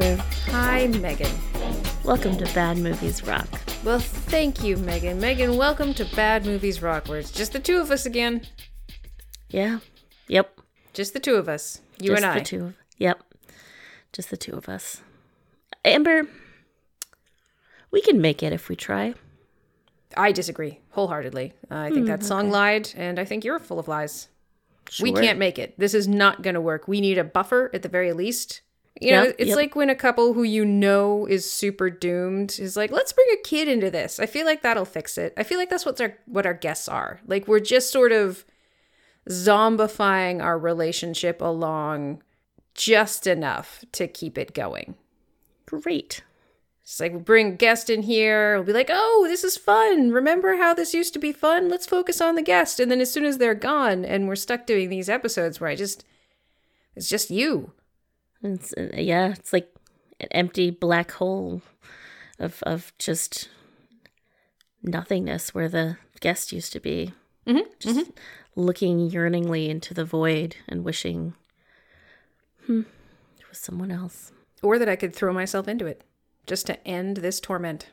Hi, Hi, Megan. Welcome to Bad Movies Rock. Well, thank you, Megan. Megan, welcome to Bad Movies Rock, where it's just the two of us again. Yeah. Yep. Just the two of us. You Just and I. Just the two. Of, yep. Just the two of us. Amber, we can make it if we try. I disagree wholeheartedly. Uh, I think that song lied, and I think you're full of lies. We can't make it. This is not going to work. We need a buffer at the very least. You know, Yep, it's yep. like when a couple who you know is super doomed is like, let's bring a kid into this. I feel like that'll fix it. I feel like that's what's our what our guests are. Like we're just sort of zombifying our relationship along just enough to keep it going. Great. It's like we bring a guest in here, we'll be like, oh, this is fun. Remember how this used to be fun? Let's focus on the guest. And then as soon as they're gone and we're stuck doing these episodes where I just, it's just you. It's, uh, yeah, it's like an empty black hole of of just nothingness where the guest used to be. Mhm, Just looking yearningly into the void and wishing, hmm, it was someone else. Or that I could throw myself into it just to end this torment.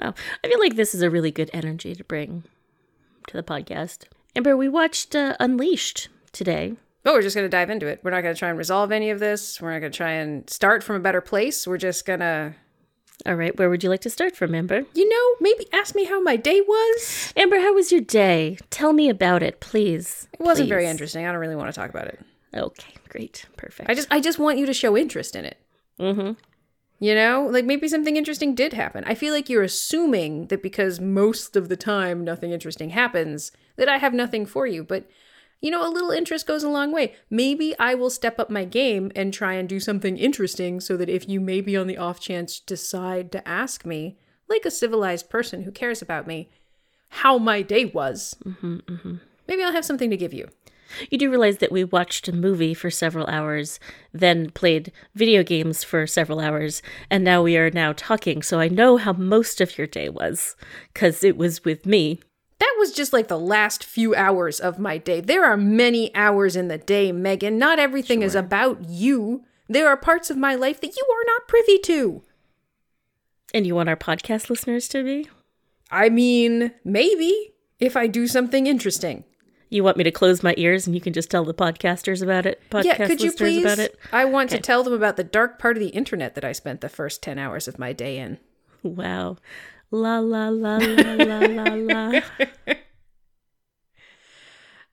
Wow. I feel like this is a really good energy to bring to the podcast. Amber, we watched uh, Unleashed today. But we're just going to dive into it. We're not going to try and resolve any of this. We're not going to try and start from a better place. We're just going to, All right, where would you like to start from, Amber? you know, maybe ask me how my day was. Amber, how was your day? Tell me about it, please. It wasn't very interesting. I don't really want to talk about it. Okay, great. Perfect. I just I just want you to show interest in it. mm-hmm. You know, like maybe something interesting did happen. I feel like you're assuming that because most of the time nothing interesting happens, that I have nothing for you. But, you know, a little interest goes a long way. Maybe I will step up my game and try and do something interesting so that if you maybe on the off chance decide to ask me, like a civilized person who cares about me, how my day was, mm-hmm, mm-hmm. maybe I'll have something to give you. You do realize that we watched a movie for several hours, then played video games for several hours, and now we are now talking. So I know how most of your day was, because it was with me. That was just like the last few hours of my day. There are many hours in the day, Megan. Not everything is about you. There are parts of my life that you are not privy to. And you want our podcast listeners to be? I mean, maybe if I do something interesting. You want me to close my ears and you can just tell the podcasters about it? Podcast yeah, could you please? about it? I want to tell them about the dark part of the internet that I spent the first 10 hours of my day in. Wow. La la la la la la la.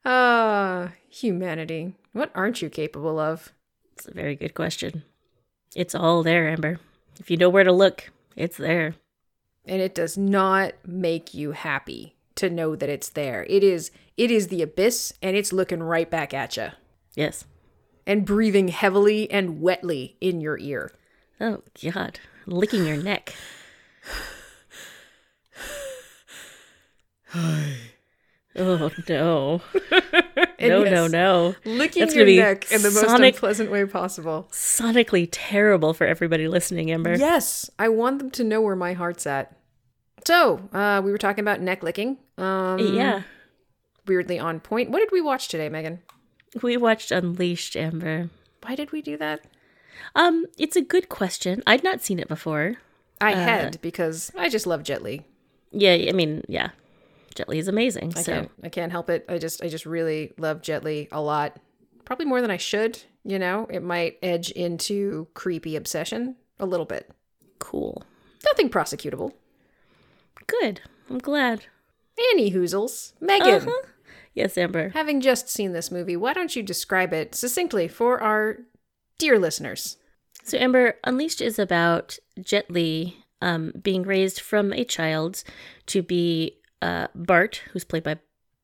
Ah, humanity. What aren't you capable of? It's a very good question. It's all there, Amber. If you know where to look, it's there. and it does not make you happy to know that it's there. It is it is the abyss and it's looking right back at you Yes. and breathing heavily and wetly in your ear. Oh, God. Licking your neck. Oh, no. No, yes, no, no. Licking That's your neck in the most sonic- unpleasant way possible. Sonically terrible for everybody listening, Amber. Yes, I want them to know where my heart's at. So, uh, we were talking about neck licking. Um, Yeah. Weirdly on point. What did we watch today, Megan? We watched Unleashed, Amber. Why did we do that? Um, it's a good question. I'd not seen it before. I had because I just love Jet Li. Yeah, I mean, yeah. Jet Li is amazing. I so can't I can't help it. I just I just really love Jet Li a lot. Probably more than I should, you know. It might edge into creepy obsession a little bit. cool. Nothing prosecutable. Good. I'm glad. Any hoozles. Megan, Uh-huh. Yes, Amber. having just seen this movie, why don't you describe it succinctly for our dear listeners? So, Amber, Unleashed is about Jet Li um, being raised from a child to be uh, Bart, who's played by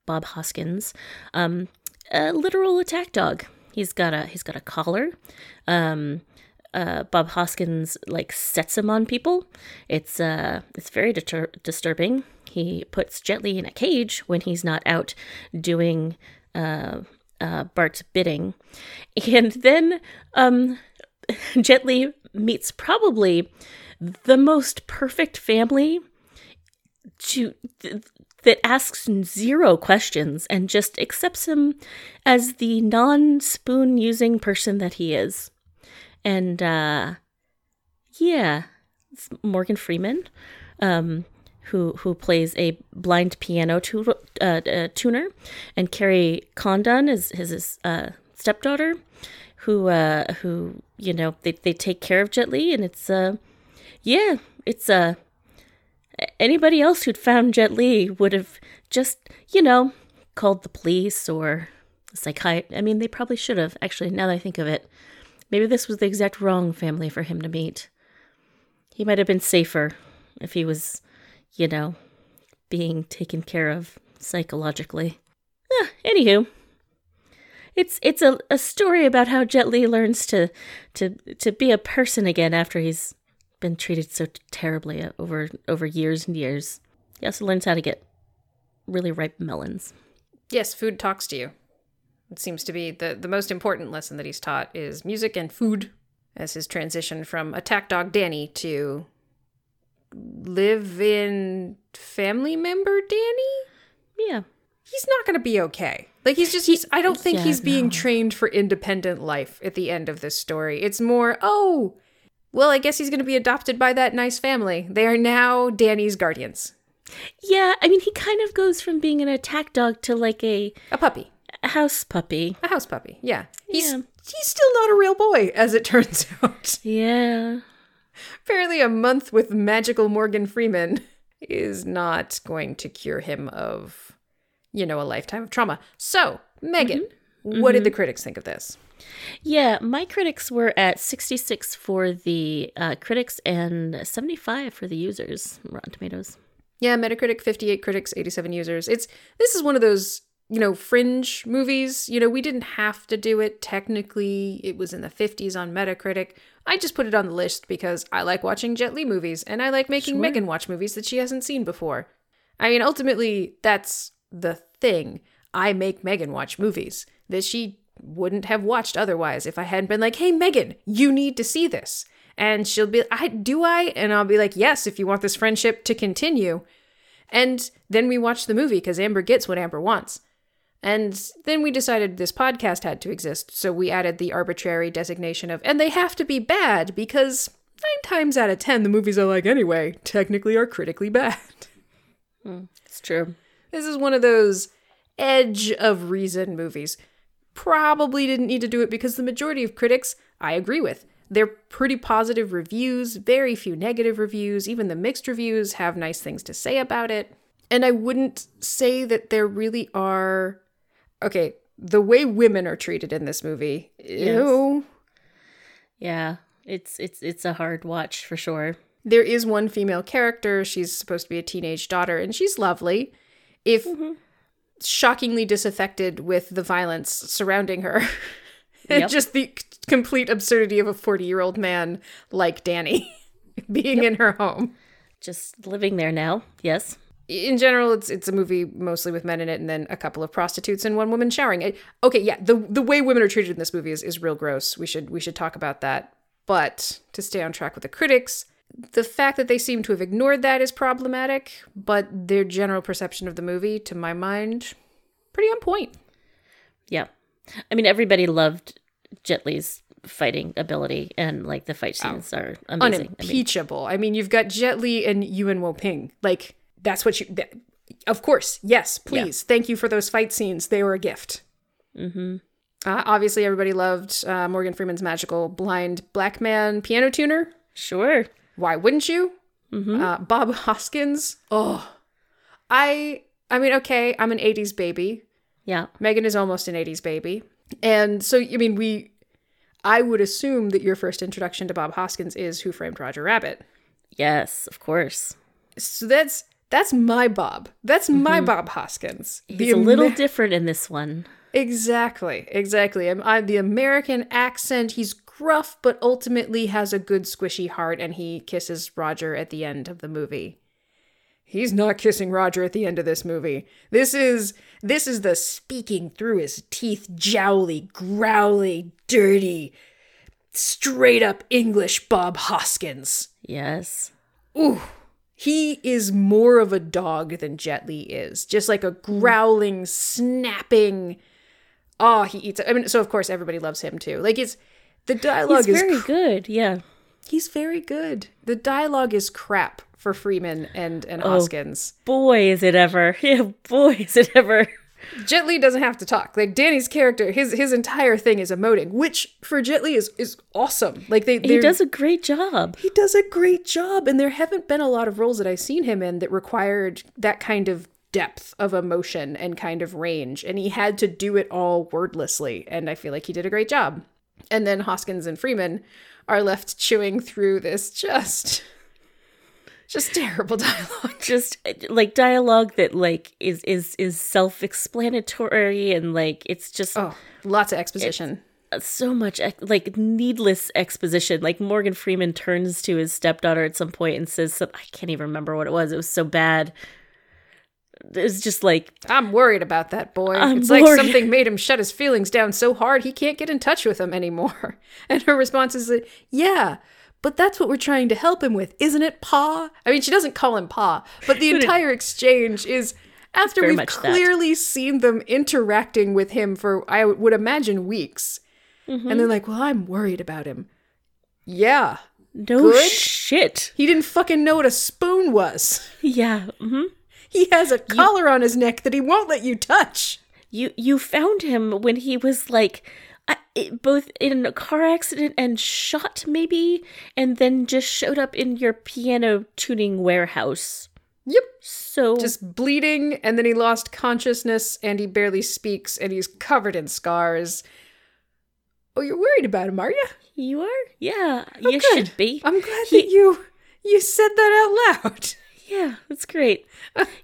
Bob Hoskins, um, a literal attack dog. He's got a he's got a collar. Um, uh, Bob Hoskins like sets him on people. It's uh it's very deter- disturbing. He puts Jet Li in a cage when he's not out doing uh, uh, Bart's bidding, and then um, meets probably the most perfect family to th- that asks zero questions and just accepts him as the non-spoon using person that he is. and uh, yeah, it's Morgan Freeman, um, who who plays a blind piano tu- uh, uh, tuner, and Kerry Condon is his, his uh, stepdaughter, who uh, who you know they they take care of Jet Li, and it's uh, yeah, it's uh, anybody else who'd found Jet Li would have just you know called the police or psychiatrist. I mean, they probably should have actually. Now that I think of it, maybe this was the exact wrong family for him to meet. He might have been safer if he was, you know, being taken care of psychologically. Eh, anywho, it's it's a, a story about how Jet Li learns to to to be a person again after he's been treated so terribly uh, over over years and years. He also learns how to get really ripe melons. Yes, food talks to you. It seems to be the, the most important lesson that he's taught is music and food as his transition from attack dog Danny to live in family member Danny. Yeah. He's not going to be okay. Like he's just he's I don't think yeah, he's being no. trained for independent life at the end of this story. It's more, oh, well, I guess he's going to be adopted by that nice family. They are now Danny's guardians. Yeah, I mean he kind of goes from being an attack dog to like a A puppy. a house puppy. A house puppy. Yeah. He's Yeah. he's still not a real boy as it turns out. Yeah. Apparently, a month with magical Morgan Freeman is not going to cure him of, you know, a lifetime of trauma. So, Megan, mm-hmm. what did mm-hmm. the critics think of this? Yeah, my critics were at 66 for the uh, critics and 75 for the users, Rotten Tomatoes. Yeah, Metacritic, 58 critics, 87 users. It's this is one of those, you know, fringe movies. You know, we didn't have to do it. Technically, it was in the 50s on Metacritic. I just put it on the list because I like watching Jet Li movies and I like making Sure. Megan watch movies that she hasn't seen before. I mean, ultimately, that's the thing. I make Megan watch movies that she wouldn't have watched otherwise if I hadn't been like, "Hey Megan, you need to see this." And she'll be, "I do I?" And I'll be like, "Yes, if you want this friendship to continue." And then we watch the movie because Amber gets what Amber wants. And then we decided this podcast had to exist, so we added the arbitrary designation of, and they have to be bad because nine times out of ten, the movies I like anyway technically are critically bad. Hmm, it's true. This is one of those edge of reason movies. Probably didn't need to do it because the majority of critics I agree with. They're pretty positive reviews, very few negative reviews. Even the mixed reviews have nice things to say about it. And I wouldn't say that there really are. Okay, the way women are treated in this movie. Ew. Yeah, it's it's it's a hard watch for sure. There is one female character. She's supposed to be a teenage daughter, and she's lovely. If mm-hmm. Shockingly disaffected with the violence surrounding her, and Yep. just the c- complete absurdity of a 40 year old man like Danny being in her home. Just living there now. Yes. In general, it's it's a movie mostly with men in it, and then a couple of prostitutes and one woman showering. It- okay, yeah, the the way women are treated in this movie is, is real gross. We should we should talk about that. But to stay on track with the critics, the fact that they seem to have ignored that is problematic. But their general perception of the movie, to my mind, pretty on point. Yeah. I mean, everybody loved Jet Li's fighting ability, and like the fight scenes are amazing. I mean, unimpeachable. I mean, you've got Jet Li and Yuen Wo Ping. Like that's what you. That, of course, yes, please. Thank you for those fight scenes. They were a gift. Mm-hmm. Uh, obviously, everybody loved uh, Morgan Freeman's magical blind black man piano tuner. sure. Why wouldn't you? Uh, Bob Hoskins. Oh, I. I mean, okay, I'm an '80s baby. Yeah. Megan is almost an 80s baby. And so, I mean, we, I would assume that your first introduction to Bob Hoskins is Who Framed Roger Rabbit. Yes, of course. So that's, that's my Bob. That's my Bob Hoskins. He's a little different in this one. exactly, exactly. I'm, I'm the American accent. He's gruff, but ultimately has a good squishy heart, and he kisses Roger at the end of the movie. He's not kissing Roger at the end of this movie. This is this is the speaking through his teeth, jowly, growly, dirty, straight up English Bob Hoskins. Yes. Ooh. He is more of a dog than Jet Li is. Just like a growling, snapping. Oh, he eats. I mean, so of course everybody loves him too. Like it's The dialogue He's is very cr- good. Yeah. he's very good. The dialogue is crap for Freeman and and oh, Hoskins. Boy, is it ever. Yeah, boy, is it ever. Jet Li doesn't have to talk. Like Danny's character, his his entire thing is emoting, which for Jet Li is is awesome. Like they He does a great job. he does a great job and there haven't been a lot of roles that I've seen him in that required that kind of depth of emotion and kind of range and he had to do it all wordlessly and I feel like he did a great job. And then Hoskins and Freeman are left chewing through this just just terrible dialogue. Just uh, like dialogue that like is is is self-explanatory and like it's just Oh, lots of exposition. so much like needless exposition. Like Morgan Freeman turns to his stepdaughter at some point and says, some, "I can't even remember what it was. It was so bad." Was just like I'm worried about that boy. I'm it's like something made him shut his feelings down so hard he can't get in touch with them anymore. And her response is yeah, but that's what we're trying to help him with, isn't it, Pa? I mean, she doesn't call him Pa, but the entire exchange is after very we've much that. clearly seen them interacting with him for, I would imagine, weeks. Mm-hmm. And they're like, well, I'm worried about him. Yeah. no Good? shit. He didn't fucking know what a spoon was. Yeah. hmm He has a collar on his neck that he won't let you touch. You you found him when he was like I, it- both in a car accident and shot maybe and then just showed up in your piano tuning warehouse. Yep. So just bleeding and then he lost consciousness and he barely speaks and he's covered in scars oh you're worried about him are you you are? Yeah, Oh, you good. should be. i'm glad He- that you you said that out loud Yeah, that's great.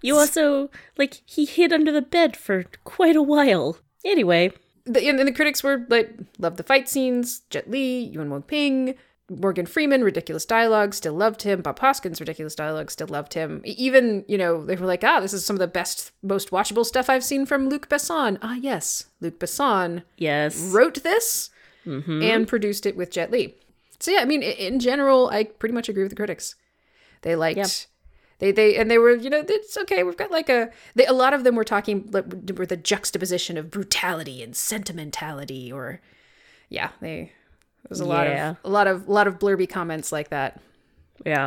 You also like he hid under the bed for quite a while. Anyway, the, and, the critics were like loved the fight scenes jet li yuan wong ping morgan freeman ridiculous dialogue still loved him bob hoskins ridiculous dialogue still loved him even you know they were like ah this is some of the best most watchable stuff i've seen from luc besson ah yes luc besson yes. wrote this Mm-hmm. and produced it with Jet Li. So yeah, I mean, in general, I pretty much agree with the critics. They liked. Yeah. They, they and they were you know it's okay we've got like a they, a lot of them were talking like, were the juxtaposition of brutality and sentimentality or yeah they there's a lot Yeah. of a lot of a lot of blurby comments like that Yeah.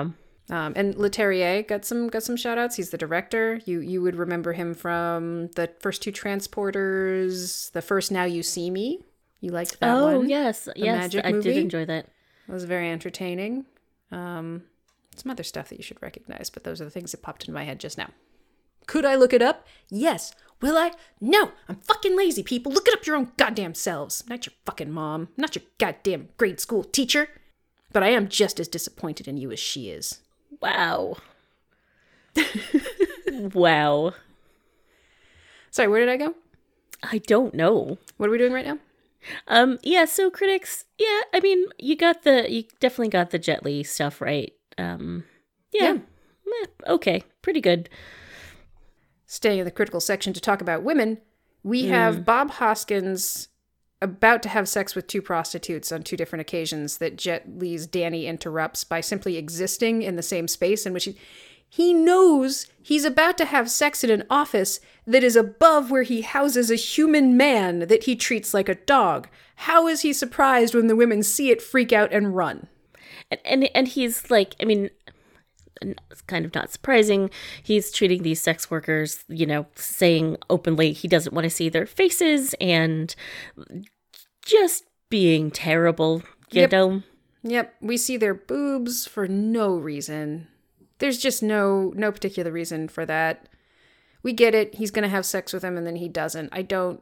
um, and Leterrier got some got some shout outs. He's the director. You you would remember him from the first two transporters, the first Now You See Me. You liked that oh one. yes, yes, I did enjoy that. It was very entertaining. Um, some other stuff that you should recognize, but those are the things that popped into my head just now. Could I look it up? Yes. Will I? No. I'm fucking lazy, people. Look it up your own goddamn selves. Not your fucking mom. Not your goddamn grade school teacher. But I am just as disappointed in you as she is. Wow. wow. Sorry, where did I go? I don't know. What are we doing right now? Um. Yeah. So critics. Yeah. I mean, you got the. You definitely got the Jet Li stuff right. Um. Yeah. Meh, okay. Pretty good. Staying in the critical section to talk about women, we have Bob Hoskins about to have sex with two prostitutes on two different occasions that Jet Li's Danny interrupts by simply existing in the same space in which he he knows he's about to have sex in an office that is above where he houses a human man that he treats like a dog. How is he surprised when the women see it, freak out, and run? And and, and he's like i mean it's kind of not surprising he's treating these sex workers you know saying openly he doesn't want to see their faces and just being terrible you Yep. know Yep, we see their boobs for no reason. There's just no no particular reason for that. We get it. He's going to have sex with them and then he doesn't. I don't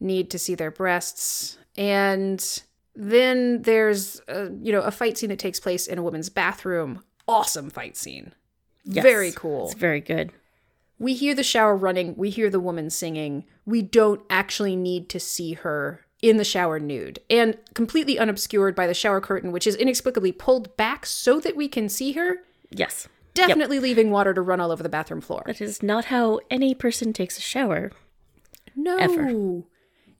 need to see their breasts. And then there's a, you know, a fight scene that takes place in a woman's bathroom. Awesome fight scene. Yes. Very cool. it's very good We hear the shower running, we hear the woman singing. We don't actually need to see her in the shower nude and completely unobscured by the shower curtain, which is inexplicably pulled back so that we can see her, yes definitely leaving water to run all over the bathroom floor. that is not how any person takes a shower No, Ever.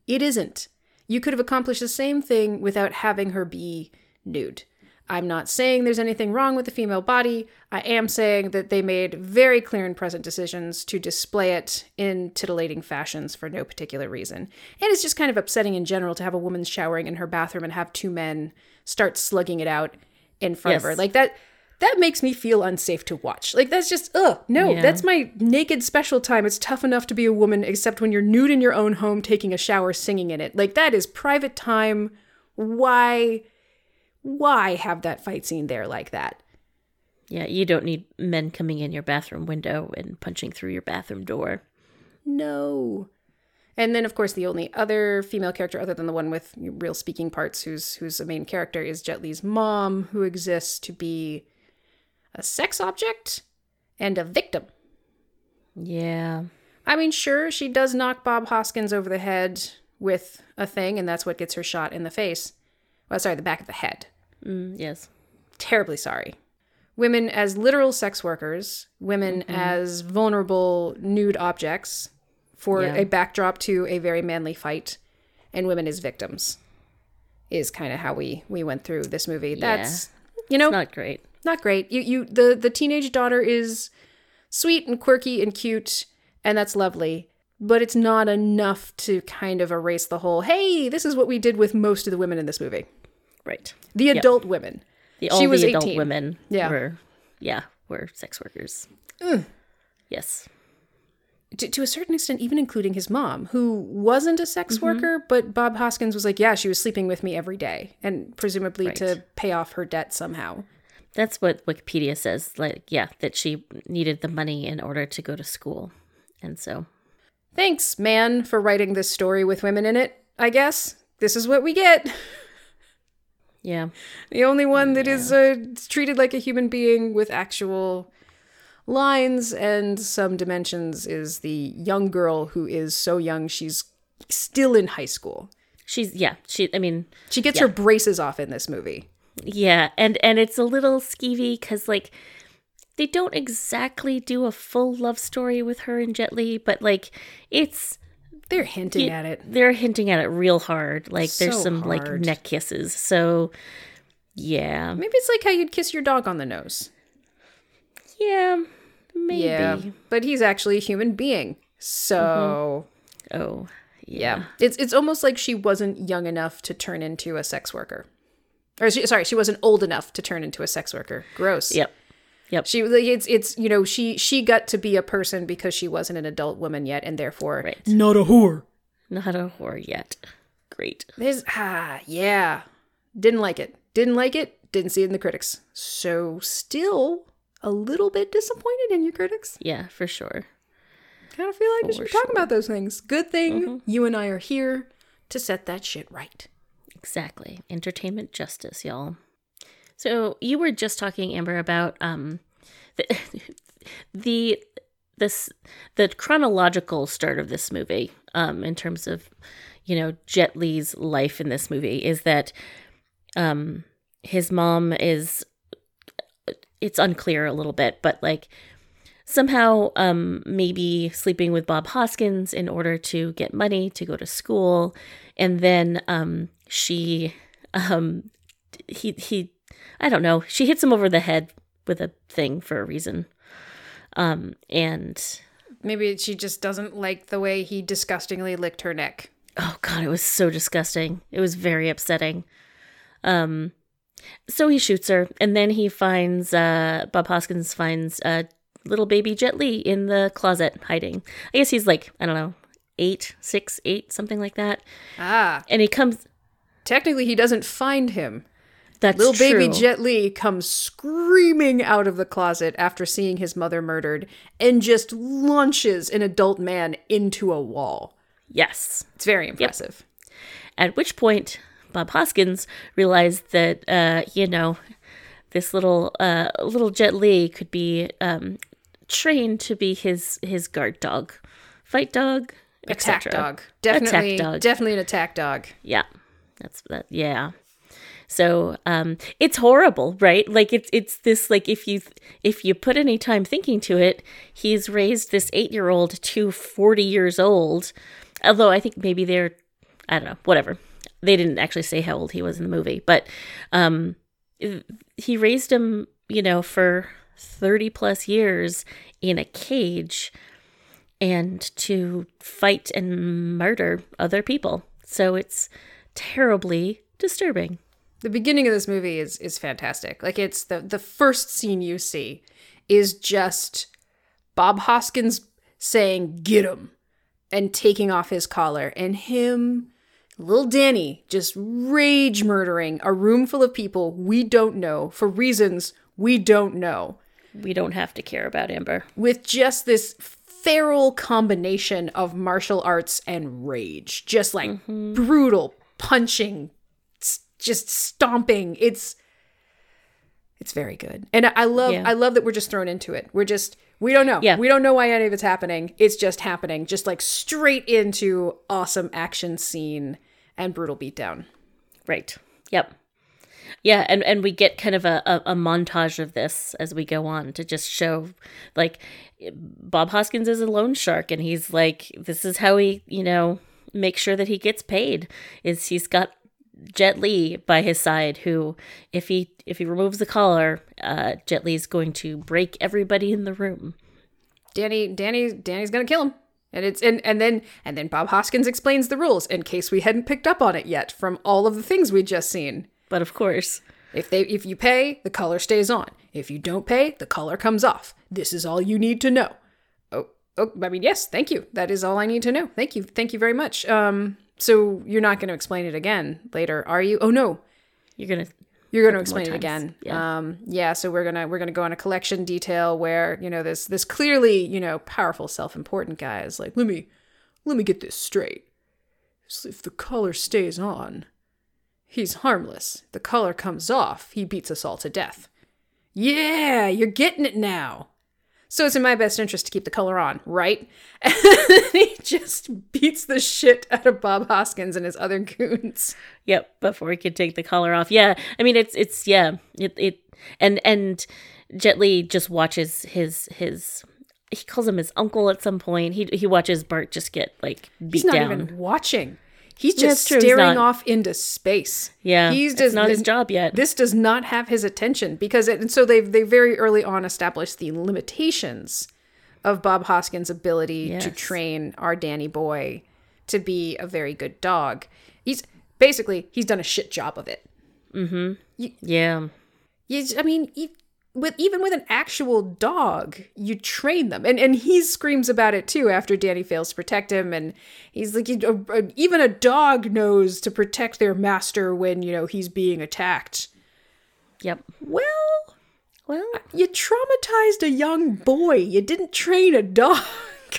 it isn't. You could have accomplished the same thing without having her be nude. I'm not saying there's anything wrong with the female body. I am saying that they made very clear and present decisions to display it in titillating fashions for no particular reason. And it's just kind of upsetting in general to have a woman showering in her bathroom and have two men start slugging it out in front of her. Like that that makes me feel unsafe to watch. Like that's just ugh, no, Yeah. that's my naked special time. It's tough enough to be a woman except when you're nude in your own home taking a shower singing in it. Like that is private time. Why why have that fight scene there like that? Yeah, you don't need men coming in your bathroom window and punching through your bathroom door. No. And then, of course, the only other female character, other than the one with real speaking parts, who's who's a main character, is Jet Li's mom, who exists to be a sex object and a victim. Yeah. I mean, sure, she does knock Bob Hoskins over the head with a thing, and that's what gets her shot in the face. Well, sorry, the back of the head. Mm, yes. Terribly sorry. Women as literal sex workers, women as vulnerable nude objects for Yeah. a backdrop to a very manly fight, and women as victims is kind of how we we went through this movie. That's you know Not great. Not great. You you the the teenage daughter is sweet and quirky and cute, and that's lovely. But it's not enough to kind of erase the whole. Hey, this is what we did with most of the women in this movie. Right. The adult women. The, She was the adult 18. women Yeah. were, yeah, were sex workers. Yes. To, to a certain extent, even including his mom, who wasn't a sex mm-hmm. worker, but Bob Hoskins was like, yeah, she was sleeping with me every day, and presumably to pay off her debt somehow. That's what Wikipedia says. Like, yeah, that she needed the money in order to go to school. And so, Thanks, man, for writing this story with women in it, I guess. This is what we get. yeah. The only one that is uh, treated like a human being with actual lines and some dimensions is the young girl who is so young she's still in high school. She's, yeah, she, I mean, She gets her braces off in this movie. Yeah. And, and it's a little skeevy because, like, they don't exactly do a full love story with her and Jet Li, but, like, it's, They're hinting Yeah. at it. they're hinting at it real hard. Like, there's So some, like, neck kisses. So, yeah. Maybe it's like how you'd kiss your dog on the nose. Yeah. Maybe. Yeah. But he's actually a human being. So, mm-hmm. Oh, yeah. It's it's almost like she wasn't young enough to turn into a sex worker. Or she, sorry, she wasn't old enough to turn into a sex worker. Gross. Yep. Yep. She it's it's you know she she got to be a person because she wasn't an adult woman yet and therefore Right. not a whore. Not a whore yet. Great. There's ah yeah. Didn't like it. Didn't like it. Didn't see it in the critics. So still a little bit disappointed in you critics. Yeah, for sure. Kind of feel like we should For be talking about those things. Good thing you and I are here to set that shit right. Exactly. Entertainment justice, y'all. So you were just talking, Amber, about um the the this the chronological start of this movie, um, in terms of, you know, Jet Li's life in this movie is that um his mom is it's unclear a little bit, but like somehow um maybe sleeping with Bob Hoskins in order to get money to go to school and then um she um he he I don't know she hits him over the head with a thing for a reason. Um and Maybe she just doesn't like the way he disgustingly licked her neck. oh god it was so disgusting. It was very upsetting. Um so he shoots her and then he finds uh bob hoskins finds uh little baby jet Li in the closet hiding. I guess he's like i don't know eight six eight something like that. Ah, and he comes technically he doesn't find him. that's Little baby. Jet Li comes screaming out of the closet after seeing his mother murdered and just launches an adult man into a wall. yes It's very impressive. At which point, Bob Hoskins realized that, uh, you know, this little uh, little Jet Li could be um, trained to be his his guard dog, fight dog, Attack dog. Definitely, dog. definitely an attack dog. Yeah, that's that. Yeah. So um, it's horrible, right? Like it's it's this like if you if you put any time thinking to it, he's raised this eight year old to forty years old. Although I think maybe they're I don't know, whatever. They didn't actually say how old he was in the movie, but um, he raised him, you know, for 30 plus years in a cage and to fight and murder other people. So it's terribly disturbing. The beginning of this movie is is fantastic. Like it's the the first scene you see is just Bob Hoskins saying "get him" and taking off his collar and him little Danny just rage murdering a room full of people we don't know for reasons we don't know. We don't have to care about Amber. With just this feral combination of martial arts and rage. Just like mm-hmm. brutal punching, just stomping. It's it's very good. And I love yeah. I love that we're just thrown into it. We're just we don't know. Yeah. We don't know why any of it's happening. It's just happening. Just like straight into awesome action scene and brutal beatdown. Right. Yep. Yeah, and, and we get kind of a, a, a, montage of this as we go on to just show like Bob Hoskins is a loan shark and he's like this is how he, you know, make sure that he gets paid is he's got Jet Li by his side who if he if he removes the collar, uh Jet Li is going to break everybody in the room. Danny Danny Danny's going to kill him. And it's and and then and then Bob Hoskins explains the rules in case we hadn't picked up on it yet from all of the things we'd just seen. But of course, if they if you pay, the color stays on. If you don't pay, the color comes off. This is all you need to know. Oh, I mean, yes, thank you. That is all I need to know. Thank you. Thank you very much. Um so you're not going to explain it again later, are you? Oh no. You're going to you're going to explain it again. Yeah. Um, yeah. So we're gonna we're gonna go on a collection detail where you know this this clearly you know powerful self important guy is like let me let me get this straight. So if the color stays on, he's harmless. The color comes off, he beats us all to death. Yeah, you're getting it now. So it's in my best interest to keep the color on, right? And he just beats the shit out of Bob Hoskins and his other goons. Yep, before he could take the collar off. Yeah, I mean it's it's yeah it it and and Jet Li just watches his his he calls him his uncle at some point. He he watches Bart just get like beat He's not down. even watching. He's just staring off into space. Yeah, he's just not his job yet. This does not have his attention because it, and so they they very early on established the limitations of Bob Hoskins' ability yes. to train our Danny boy to be a very good dog. He's basically he's done a shit job of it. Mm-hmm. You, yeah. You, I mean, you, with even with an actual dog, you train them, and and he screams about it too after Danny fails to protect him, and he's like, even a dog knows to protect their master when you know he's being attacked. Yep. Well, well, you traumatized a young boy. You didn't train a dog.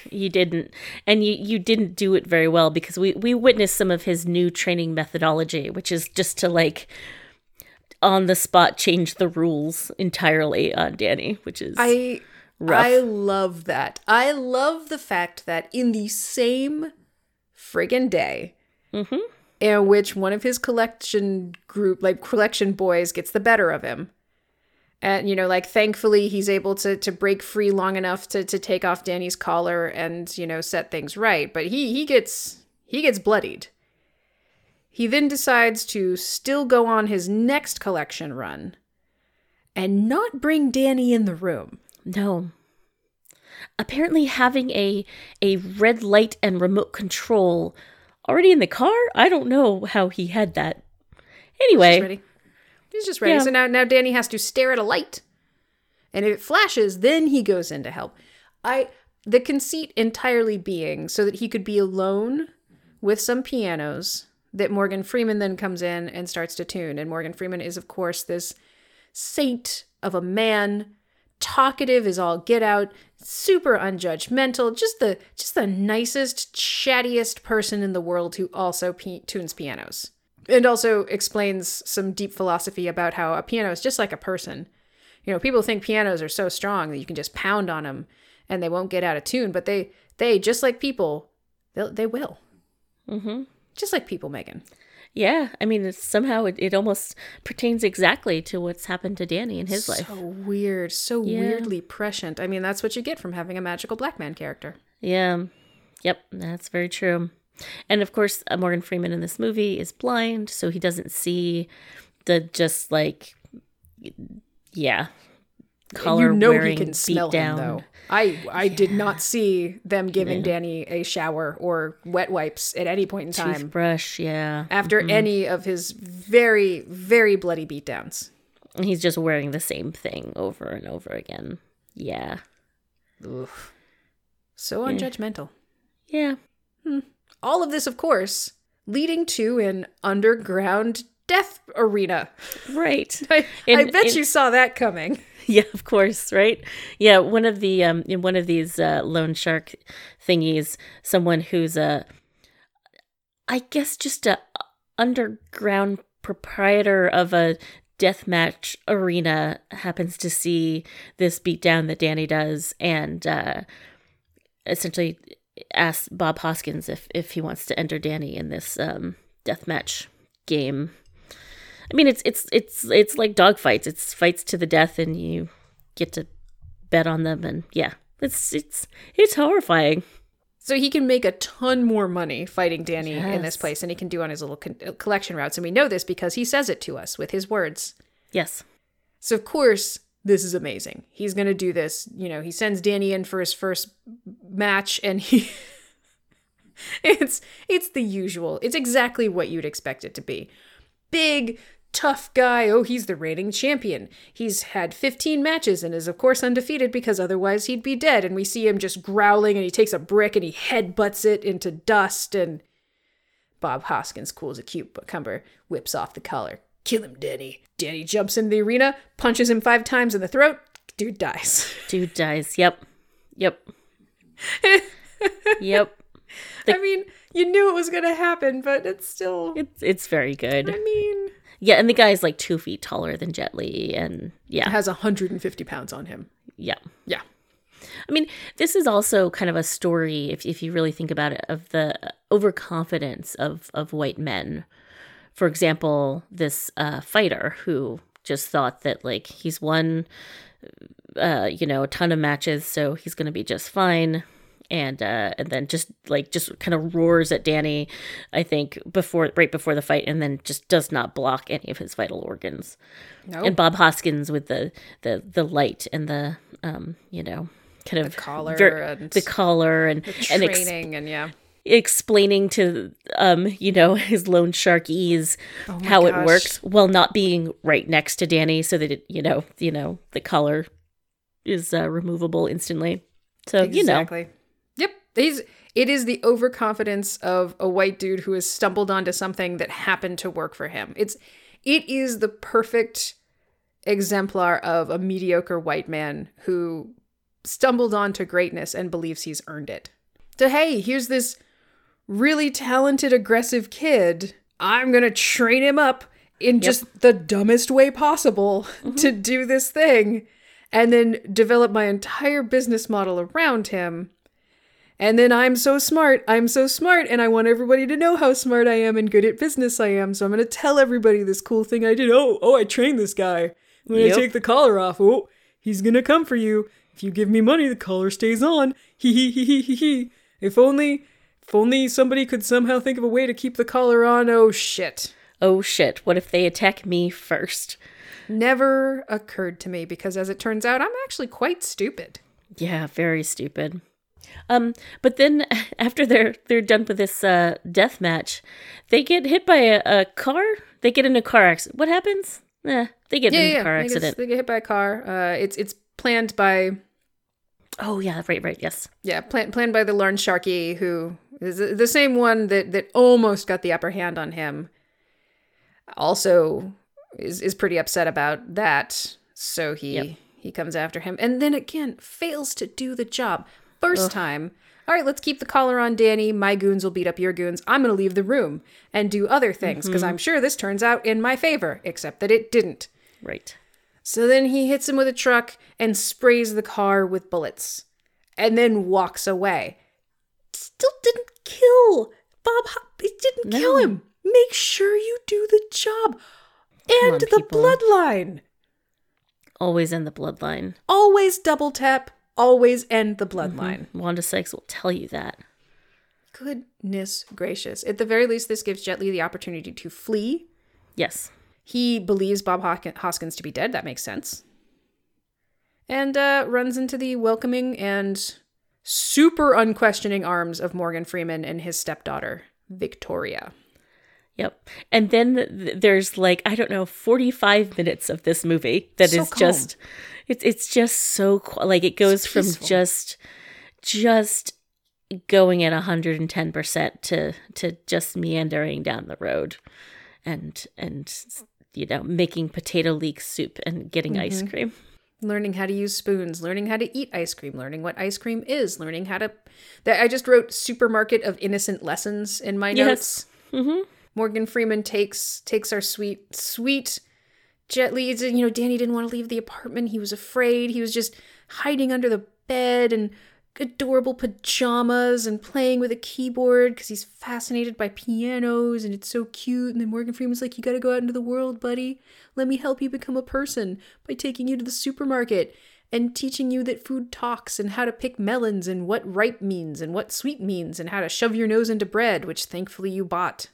You didn't, and you you didn't do it very well because we we witnessed some of his new training methodology, which is just to like on the spot change the rules entirely on Danny, which is I rough. I love that. I love the fact that in the same friggin' day mm-hmm. in which one of his collection group, like collection boys, gets the better of him. And you know, like thankfully he's able to to break free long enough to to take off Danny's collar and, you know, set things right. But he he gets he gets bloodied. He then decides to still go on his next collection run and not bring Danny in the room. No. Apparently having a a red light and remote control already in the car? I don't know how he had that. Anyway, He's, just ready. He's just ready. Yeah. So now now Danny has to stare at a light. And if it flashes, then he goes in to help. I the conceit entirely being so that he could be alone with some pianos that Morgan Freeman then comes in and starts to tune. And Morgan Freeman is, of course, this saint of a man, talkative is all get out, super unjudgmental, just the just the nicest, chattiest person in the world who also p- tunes pianos. And also explains some deep philosophy about how a piano is just like a person. You know, people think pianos are so strong that you can just pound on them and they won't get out of tune, but they they just like people, they they will. Mm-hmm just like people, Megan. Yeah, I mean, somehow it, it almost pertains exactly to what's happened to Danny in his so life. So weird, so yeah. weirdly prescient. I mean, that's what you get from having a magical black man character. Yeah, yep, that's very true. And of course, uh, Morgan Freeman in this movie is blind, so he doesn't see the just like yeah, collar you know wearing he can smell beat down. him though. I I did not see them giving Danny a shower or wet wipes at any point in time Toothbrush, yeah. after mm-hmm. any of his very very bloody beatdowns. And he's just wearing the same thing over and over again. Yeah. Oof. So unjudgmental. Yeah. Hmm. All of this, of course, leading to an underground death arena. Right. I, In- I bet in- you saw that coming. Yeah, of course, right? Yeah, one of the um in one of these uh loan shark thingies, someone who's a I guess just a underground proprietor of a deathmatch arena happens to see this beatdown that Danny does and uh essentially asks Bob Hoskins if if he wants to enter Danny in this um deathmatch game. I mean, it's it's it's it's like dogfights. It's fights to the death, and you get to bet on them. And yeah, it's it's it's horrifying. So he can make a ton more money fighting Danny in this place than he can do on his little con- collection routes. And we know this because he says it to us with his words. Yes, So, of course, this is amazing. He's going to do this. You know, he sends Danny in for his first match and he. it's it's the usual. It's exactly what you'd expect it to be. Big, tough guy. Oh, he's the reigning champion. He's had 15 matches and is of course undefeated because otherwise he'd be dead. And we see him just growling and he takes a brick and he headbutts it into dust and Bob Hoskins, cool as a cucumber, whips off the collar. Kill him, Danny. Danny jumps into the arena, punches him five times in the throat. Dude dies. dude dies. Yep, yep, yep. I mean, you knew it was going to happen, but it's still. It's it's very good. I mean, Yeah, and the guy's like two feet taller than Jet Li, and yeah, has 150 pounds on him. yeah. Yeah. I mean, this is also kind of a story, if if you really think about it, of the overconfidence of of white men. For example, this uh, fighter who just thought that like he's won, uh, you know, a ton of matches, so he's gonna be just fine, and uh, and then just like just kind of roars at Danny, I think before right before the fight, and then just does not block any of his vital organs. No. and Bob Hoskins with the the the light and the um you know kind of collar ver- and the collar and and ex- training and yeah. explaining to um you know his loan shark ease how it works while not being right next to Danny so that it you know you know the collar is uh, removable instantly. So you know Yep. He's it is the overconfidence of a white dude who has stumbled onto something that happened to work for him. It's it is the perfect exemplar of a mediocre white man who stumbled onto greatness and believes he's earned it. So hey, here's this really talented aggressive kid. I'm going to train him up in just the dumbest way possible to mm-hmm. do this thing and then develop my entire business model around him. And then I'm so smart, I'm so smart, and I want everybody to know how smart I am and good at business I am. So I'm gonna tell everybody this cool thing I did. Oh, oh, I trained this guy. When Yep. I take the collar off, oh, he's gonna come for you. If you give me money, the collar stays on. Hee hee hee hee hee hee. If only, if only somebody could somehow think of a way to keep the collar on. Oh shit. oh shit what if they attack me first Never occurred to me because, as it turns out, I'm actually quite stupid. Yeah, very stupid. Um, but then after they're they're done with this uh death match, they get hit by a, a car. They get in a car accident. What happens? Eh, they get in a car accident. They get hit by a car. Uh, it's it's planned by Oh yeah, right, right, yes. yeah, planned planned by the Larn Sharky, who is the the same one that that almost got the upper hand on him. Also, is is pretty upset about that, so he Yep. he comes after him, and then again fails to do the job. First time. All right, let's keep the collar on Danny. My goons will beat up your goons. I'm going to leave the room and do other things because mm-hmm. I'm sure this turns out in my favor, except that it didn't. Right. So then he hits him with a truck and sprays the car with bullets and then walks away. Still didn't kill Bob. It didn't kill him. Make sure you do the job. And on, the people. bloodline. Always in the bloodline. Always double tap, always end the bloodline. Wanda Sykes will tell you that. Goodness gracious. At the very least, this gives Jet Li the opportunity to flee. Yes. He believes Bob Hos- Hoskins to be dead. That makes sense. And uh, runs into the welcoming and super unquestioning arms of Morgan Freeman and his stepdaughter, Victoria. Yep. And then th- there's like I don't know 45 minutes of this movie that So is calm. just it's it's just so like it goes from just just going at 110% to to just meandering down the road and and you know making potato leek soup and getting Mm-hmm. ice cream. learning how to use spoons, learning how to eat ice cream, learning what ice cream is, learning how to. That I just wrote supermarket of innocent lessons in my notes. Yes. Mhm. Morgan Freeman takes takes our sweet sweet Jet You know, Danny didn't want to leave the apartment. He was afraid. He was just hiding under the bed and adorable pajamas and playing with a keyboard because he's fascinated by pianos and it's so cute. And then Morgan Freeman's like, "You got to go out into the world, buddy. Let me help you become a person by taking you to the supermarket." And teaching you that food talks and how to pick melons and what ripe means and what sweet means and how to shove your nose into bread, which thankfully you bought.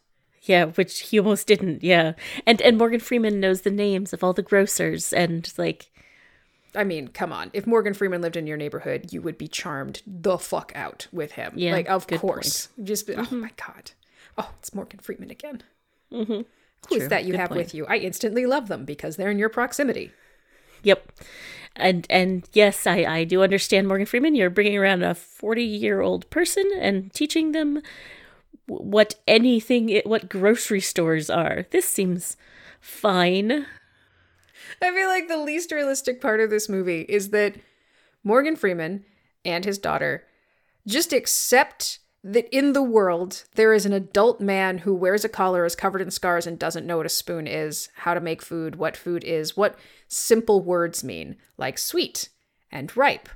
Yeah, which he almost didn't. Yeah. And and Morgan Freeman knows the names of all the grocers and like I mean, come on. If Morgan Freeman lived in your neighborhood, you would be charmed the fuck out with him. Yeah, like of course. Just be, oh my god. Oh, it's Morgan Freeman again. Mm-hmm. Who is True. that you Good have point. with you? I instantly love them because they're in your proximity. Yep. And and yes, I I do understand Morgan Freeman. You're bringing around a 40-year-old person and teaching them what anything i- what grocery stores are. This seems fine. I feel like the least realistic part of this movie is that Morgan Freeman and his daughter just accept that in the world there is an adult man who wears a collar, is covered in scars, and doesn't know what a spoon is, how to make food, what food is, what simple words mean, like sweet and ripe.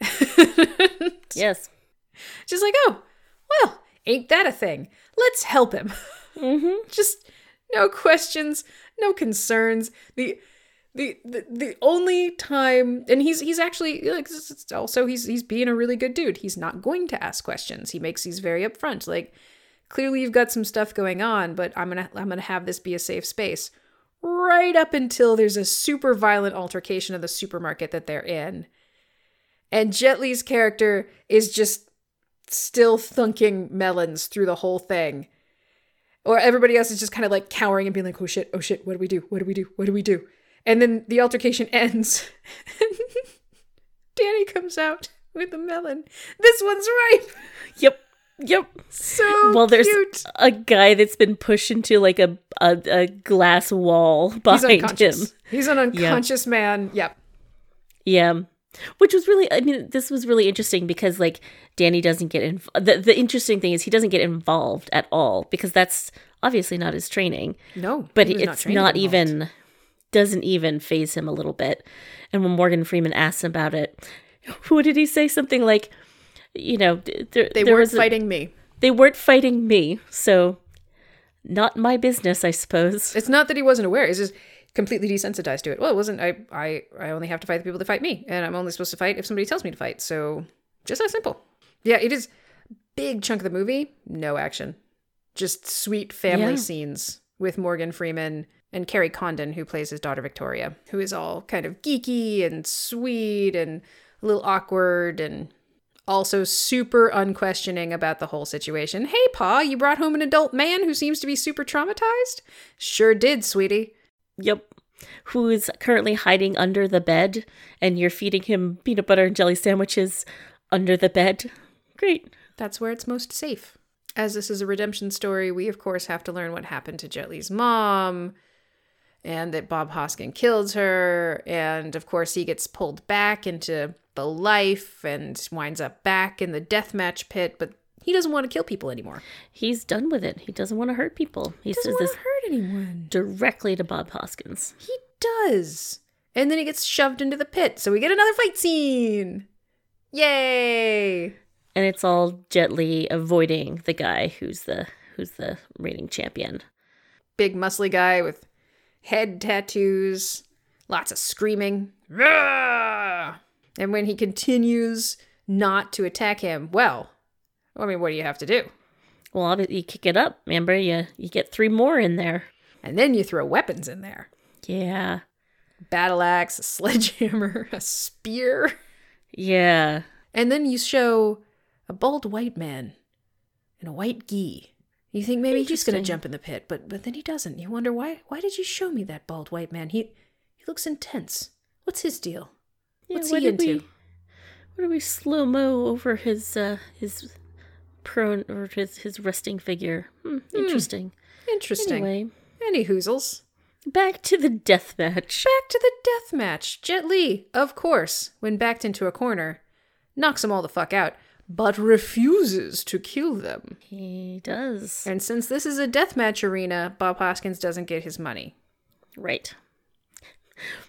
Yes. Just like, oh, well, ain't that a thing? Let's help him. Mm-hmm. Just no questions, no concerns. The the, the the only time and he's he's actually like also he's he's being a really good dude. He's not going to ask questions. He makes these very upfront. Like clearly you've got some stuff going on, but I'm gonna I'm gonna have this be a safe space. Right up until there's a super violent altercation of the supermarket that they're in. And Jet Li's character is just still thunking melons through the whole thing. Or everybody else is just kind of like cowering and being like, oh shit, oh shit, what do we do? What do we do? What do we do? And then the altercation ends. Danny comes out with a melon. This one's ripe. Yep. Yep. So Well, there's cute. a guy that's been pushed into like a a, a glass wall He's behind him. He's an unconscious man. Yep. Yeah. Which was really, I mean, this was really interesting because, like, Danny doesn't get in. The, the interesting thing is he doesn't get involved at all because that's obviously not his training. No, But it's not, involved. even, doesn't even faze him a little bit. And when Morgan Freeman asks him about it, what did he say? Something like, you know, there, They there weren't was a- fighting me. they weren't fighting me. So, not my business, I suppose. It's not that he wasn't aware. It's just completely desensitized to it. Well, it wasn't. I I I only have to fight the people that fight me, and I'm only supposed to fight if somebody tells me to fight. So just that simple. Yeah, it is. Big chunk of the movie, no action, just sweet family Yeah. scenes with Morgan Freeman and Kerry Condon, who plays his daughter Victoria, who is all kind of geeky and sweet and a little awkward and also super unquestioning about the whole situation. Hey, Pa, you brought home an adult man who seems to be super traumatized? Sure did, sweetie. Yep. Who is currently hiding under the bed, and you're feeding him peanut butter and jelly sandwiches under the bed. Great. That's where it's most safe. As this is a redemption story, we of course have to learn what happened to Jet Li's mom and that Bob Hoskin killed her. And of course, he gets pulled back into the life and winds up back in the deathmatch pit, but he doesn't want to kill people anymore. He's done with it. He doesn't want to hurt people. He Doesn't says this anyone. directly to Bob Hoskins. He does. And then he gets shoved into the pit, so we get another fight scene. Yay! And it's all gently avoiding the guy who's the who's the reigning champion. big muscly guy with head tattoos, lots of screaming. Rah! And when he continues not to attack him, well, I mean, what do you have to do? Well, obviously you kick it up, remember? You you get three more in there. And then you throw weapons in there. Yeah. Battle axe, a sledgehammer, a spear. Yeah. And then you show a bald white man in a white gi. You think maybe he's going to jump in the pit, but but then he doesn't. You wonder why? Why did you show me that bald white man? He he looks intense. What's his deal? yeah What's what he did we- into? what do we slow mo over his uh his prone or his his resting figure? Hmm, interesting. Interesting. Anyway, Any hoozles. back to the death match. Back to the death match. Jet Li, of course, when backed into a corner, knocks them all the fuck out, but refuses to kill them. He does. And since this is a death match arena, Bob Hoskins doesn't get his money. Right.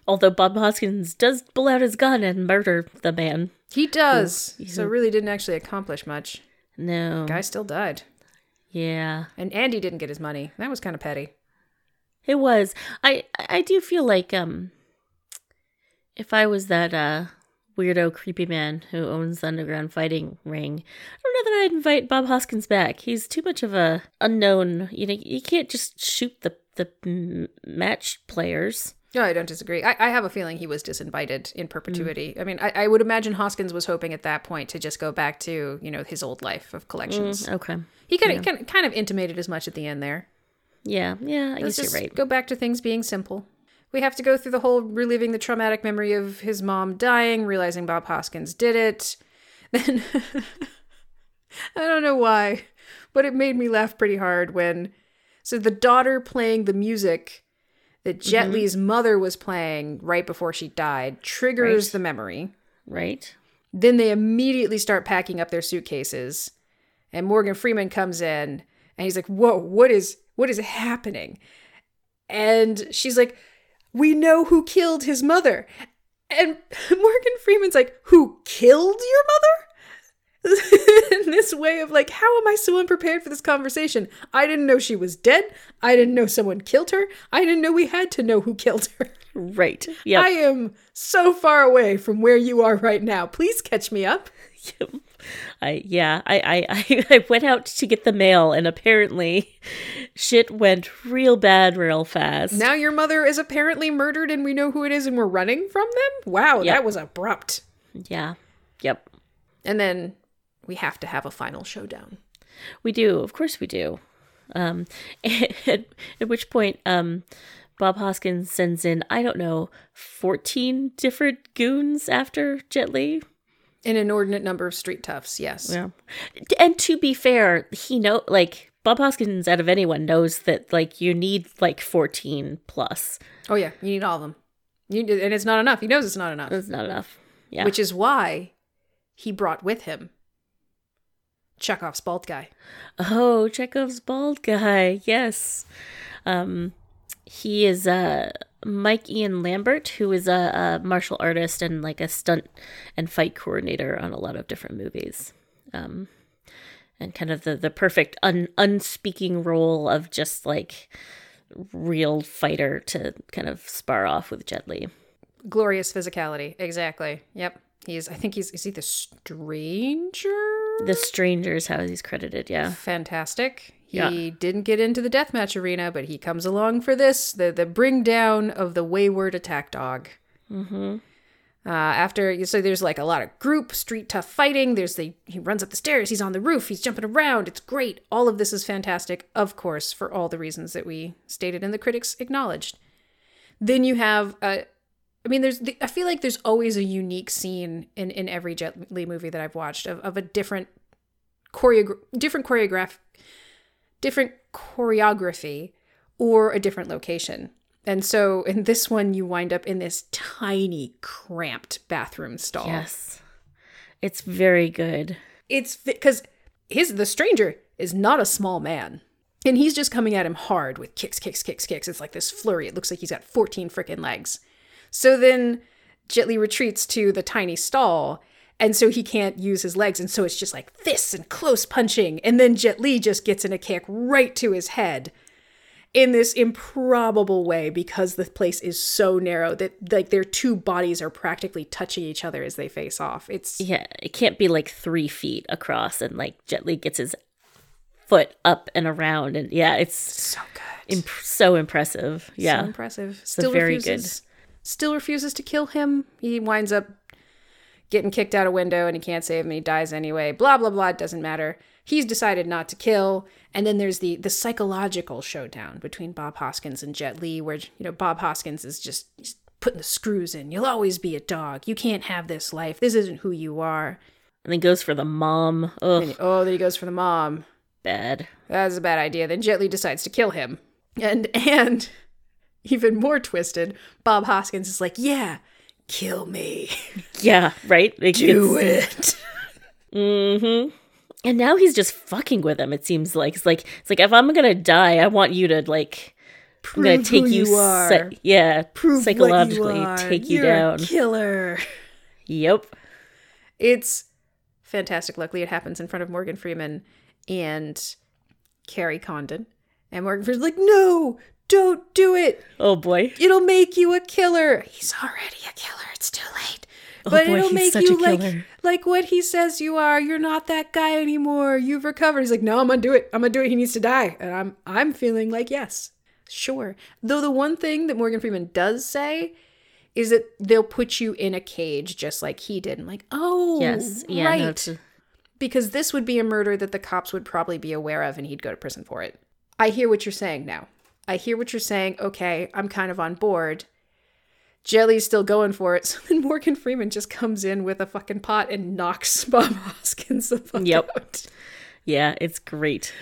Although Bob Hoskins does pull out his gun and murder the man. He does. So really didn't actually accomplish much. No. Guy still died. Yeah. And Andy didn't get his money. That was kind of petty. It was. I I do feel like um if I was that uh weirdo creepy man who owns the underground fighting ring, I don't know that I'd invite Bob Hoskins back. He's too much of a unknown. You know, you can't just shoot the the match players. No, I don't disagree. I, I have a feeling he was disinvited in mm. perpetuity. I mean, I, I would imagine Hoskins was hoping at that point to just go back to, you know, his old life of collections. Mm, okay. He kind of, kind of kind of intimated as much at the end there. Yeah. Yeah. I Let's guess you're right. go back to things being simple. We have to go through the whole reliving the traumatic memory of his mom dying, realizing Bob Hoskins did it. Then I don't know why, but it made me laugh pretty hard when so the daughter playing the music that Jet Mm-hmm. Li's mother was playing right before she died triggers Right. the memory. Right. Then they immediately start packing up their suitcases. And Morgan Freeman comes in and he's like, Whoa, what is what is happening? And she's like, We know who killed his mother. And Morgan Freeman's like, Who killed your mother? In this way of like, how am I so unprepared for this conversation? I didn't know she was dead. I didn't know someone killed her. I didn't know we had to know who killed her. Right. Yeah. I am so far away from where you are right now. Please catch me up. I yeah, I, I I I went out to get the mail and apparently shit went real bad real fast. Now your mother is apparently murdered and we know who it is and we're running from them? Wow, Yeah. that was abrupt. Yeah. Yep. And then we have to have a final showdown. We do. Of course we do. Um at, at which point um Bob Hoskins sends in I don't know 14 different goons after Jet Li. An inordinate number of street toughs, yes. Yeah. And to be fair, he know like Bob Hoskins out of anyone knows that like you need like 14 plus. Oh yeah, you need all of them. You, and it's not enough. He knows it's not enough. It's not enough. Yeah. Which is why he brought with him Chekhov's bald guy. Oh, Chekhov's bald guy. Yes. Um, he is uh, Mike Ian Lambert, who is a, a martial artist and like a stunt and fight coordinator on a lot of different movies. Um, and kind of the, the perfect un, unspeaking role of just like real fighter to kind of spar off with Jet Li. Glorious physicality. Exactly. Yep. He's I think he's is he the stranger? The Strangers, how he's credited, yeah. fantastic. He Yeah. didn't get into the deathmatch arena, but he comes along for this the the bring down of the wayward attack dog. Mm-hmm. Uh, after so there's like a lot of group street tough fighting. There's the he runs up the stairs. He's on the roof. He's jumping around. It's great. All of this is fantastic, of course, for all the reasons that we stated and the critics acknowledged. Then you have uh, I mean, there's. The, I feel like there's always a unique scene in in every Jet Li movie that I've watched of, of a different choreograph, different choreograph, different choreography, or a different location. And so in this one, you wind up in this tiny, cramped bathroom stall. Yes. It's very good. It's because his the stranger is not a small man. And he's just coming at him hard with kicks, kicks, kicks, kicks. It's like this flurry. It looks like he's got 14 freaking legs. So then Jet Li retreats to the tiny stall, and so he can't use his legs. And so it's just like this and close punching. And then Jet Li just gets in a kick right to his head in this improbable way because the place is so narrow that like their two bodies are practically touching each other as they face off. It's Yeah, it can't be like three feet across and like Jet Li gets his foot up and around and yeah, it's so good. Imp- so impressive. Yeah. So impressive. Still very refuses, Still refuses to kill him. He winds up getting kicked out a window and he can't save him he dies anyway. Blah blah blah. It doesn't matter. He's decided not to kill. And then there's the the psychological showdown between Bob Hoskins and Jet Li, where you know Bob Hoskins is just he's putting the screws in. You'll always be a dog. You can't have this life. This isn't who you are. And then goes for the mom. And, oh, then he goes for the mom. bad. That's a bad idea. Then Jet Li decides to kill him. And and even more twisted, Bob Hoskins is like, "Yeah, kill me. Yeah, right? It Do gets- it." Mm-hmm. And now he's just fucking with him. It seems like it's like it's like if I'm gonna die, I want you to like I'm gonna Prove take who you, you are. psy- yeah, Prove you psychologically are. take you You're a down. killer. Yep. It's fantastic. Luckily, it happens in front of Morgan Freeman and Kerry Condon. And Morgan Freeman's like, "No, don't do it. Oh boy. It'll make you a killer." He's already a killer. It's too late. Oh, but Oh boy, it'll he's make such you like like what he says you are. You're not that guy anymore. You've recovered. He's like, "No, I'm gonna do it. I'm gonna do it. He needs to die." And I'm I'm feeling like yes, sure. Though the one thing that Morgan Freeman does say is that they'll put you in a cage just like he did. And like, oh, Yes. Yeah. right. No, because this would be a murder that the cops would probably be aware of and he'd go to prison for it. I hear what you're saying now. I hear what you're saying. Okay, I'm kind of on board. Jet Li's still going for it. So then Morgan Freeman just comes in with a fucking pot and knocks Bob Hoskins the fuck Yep. out. yeah, it's great.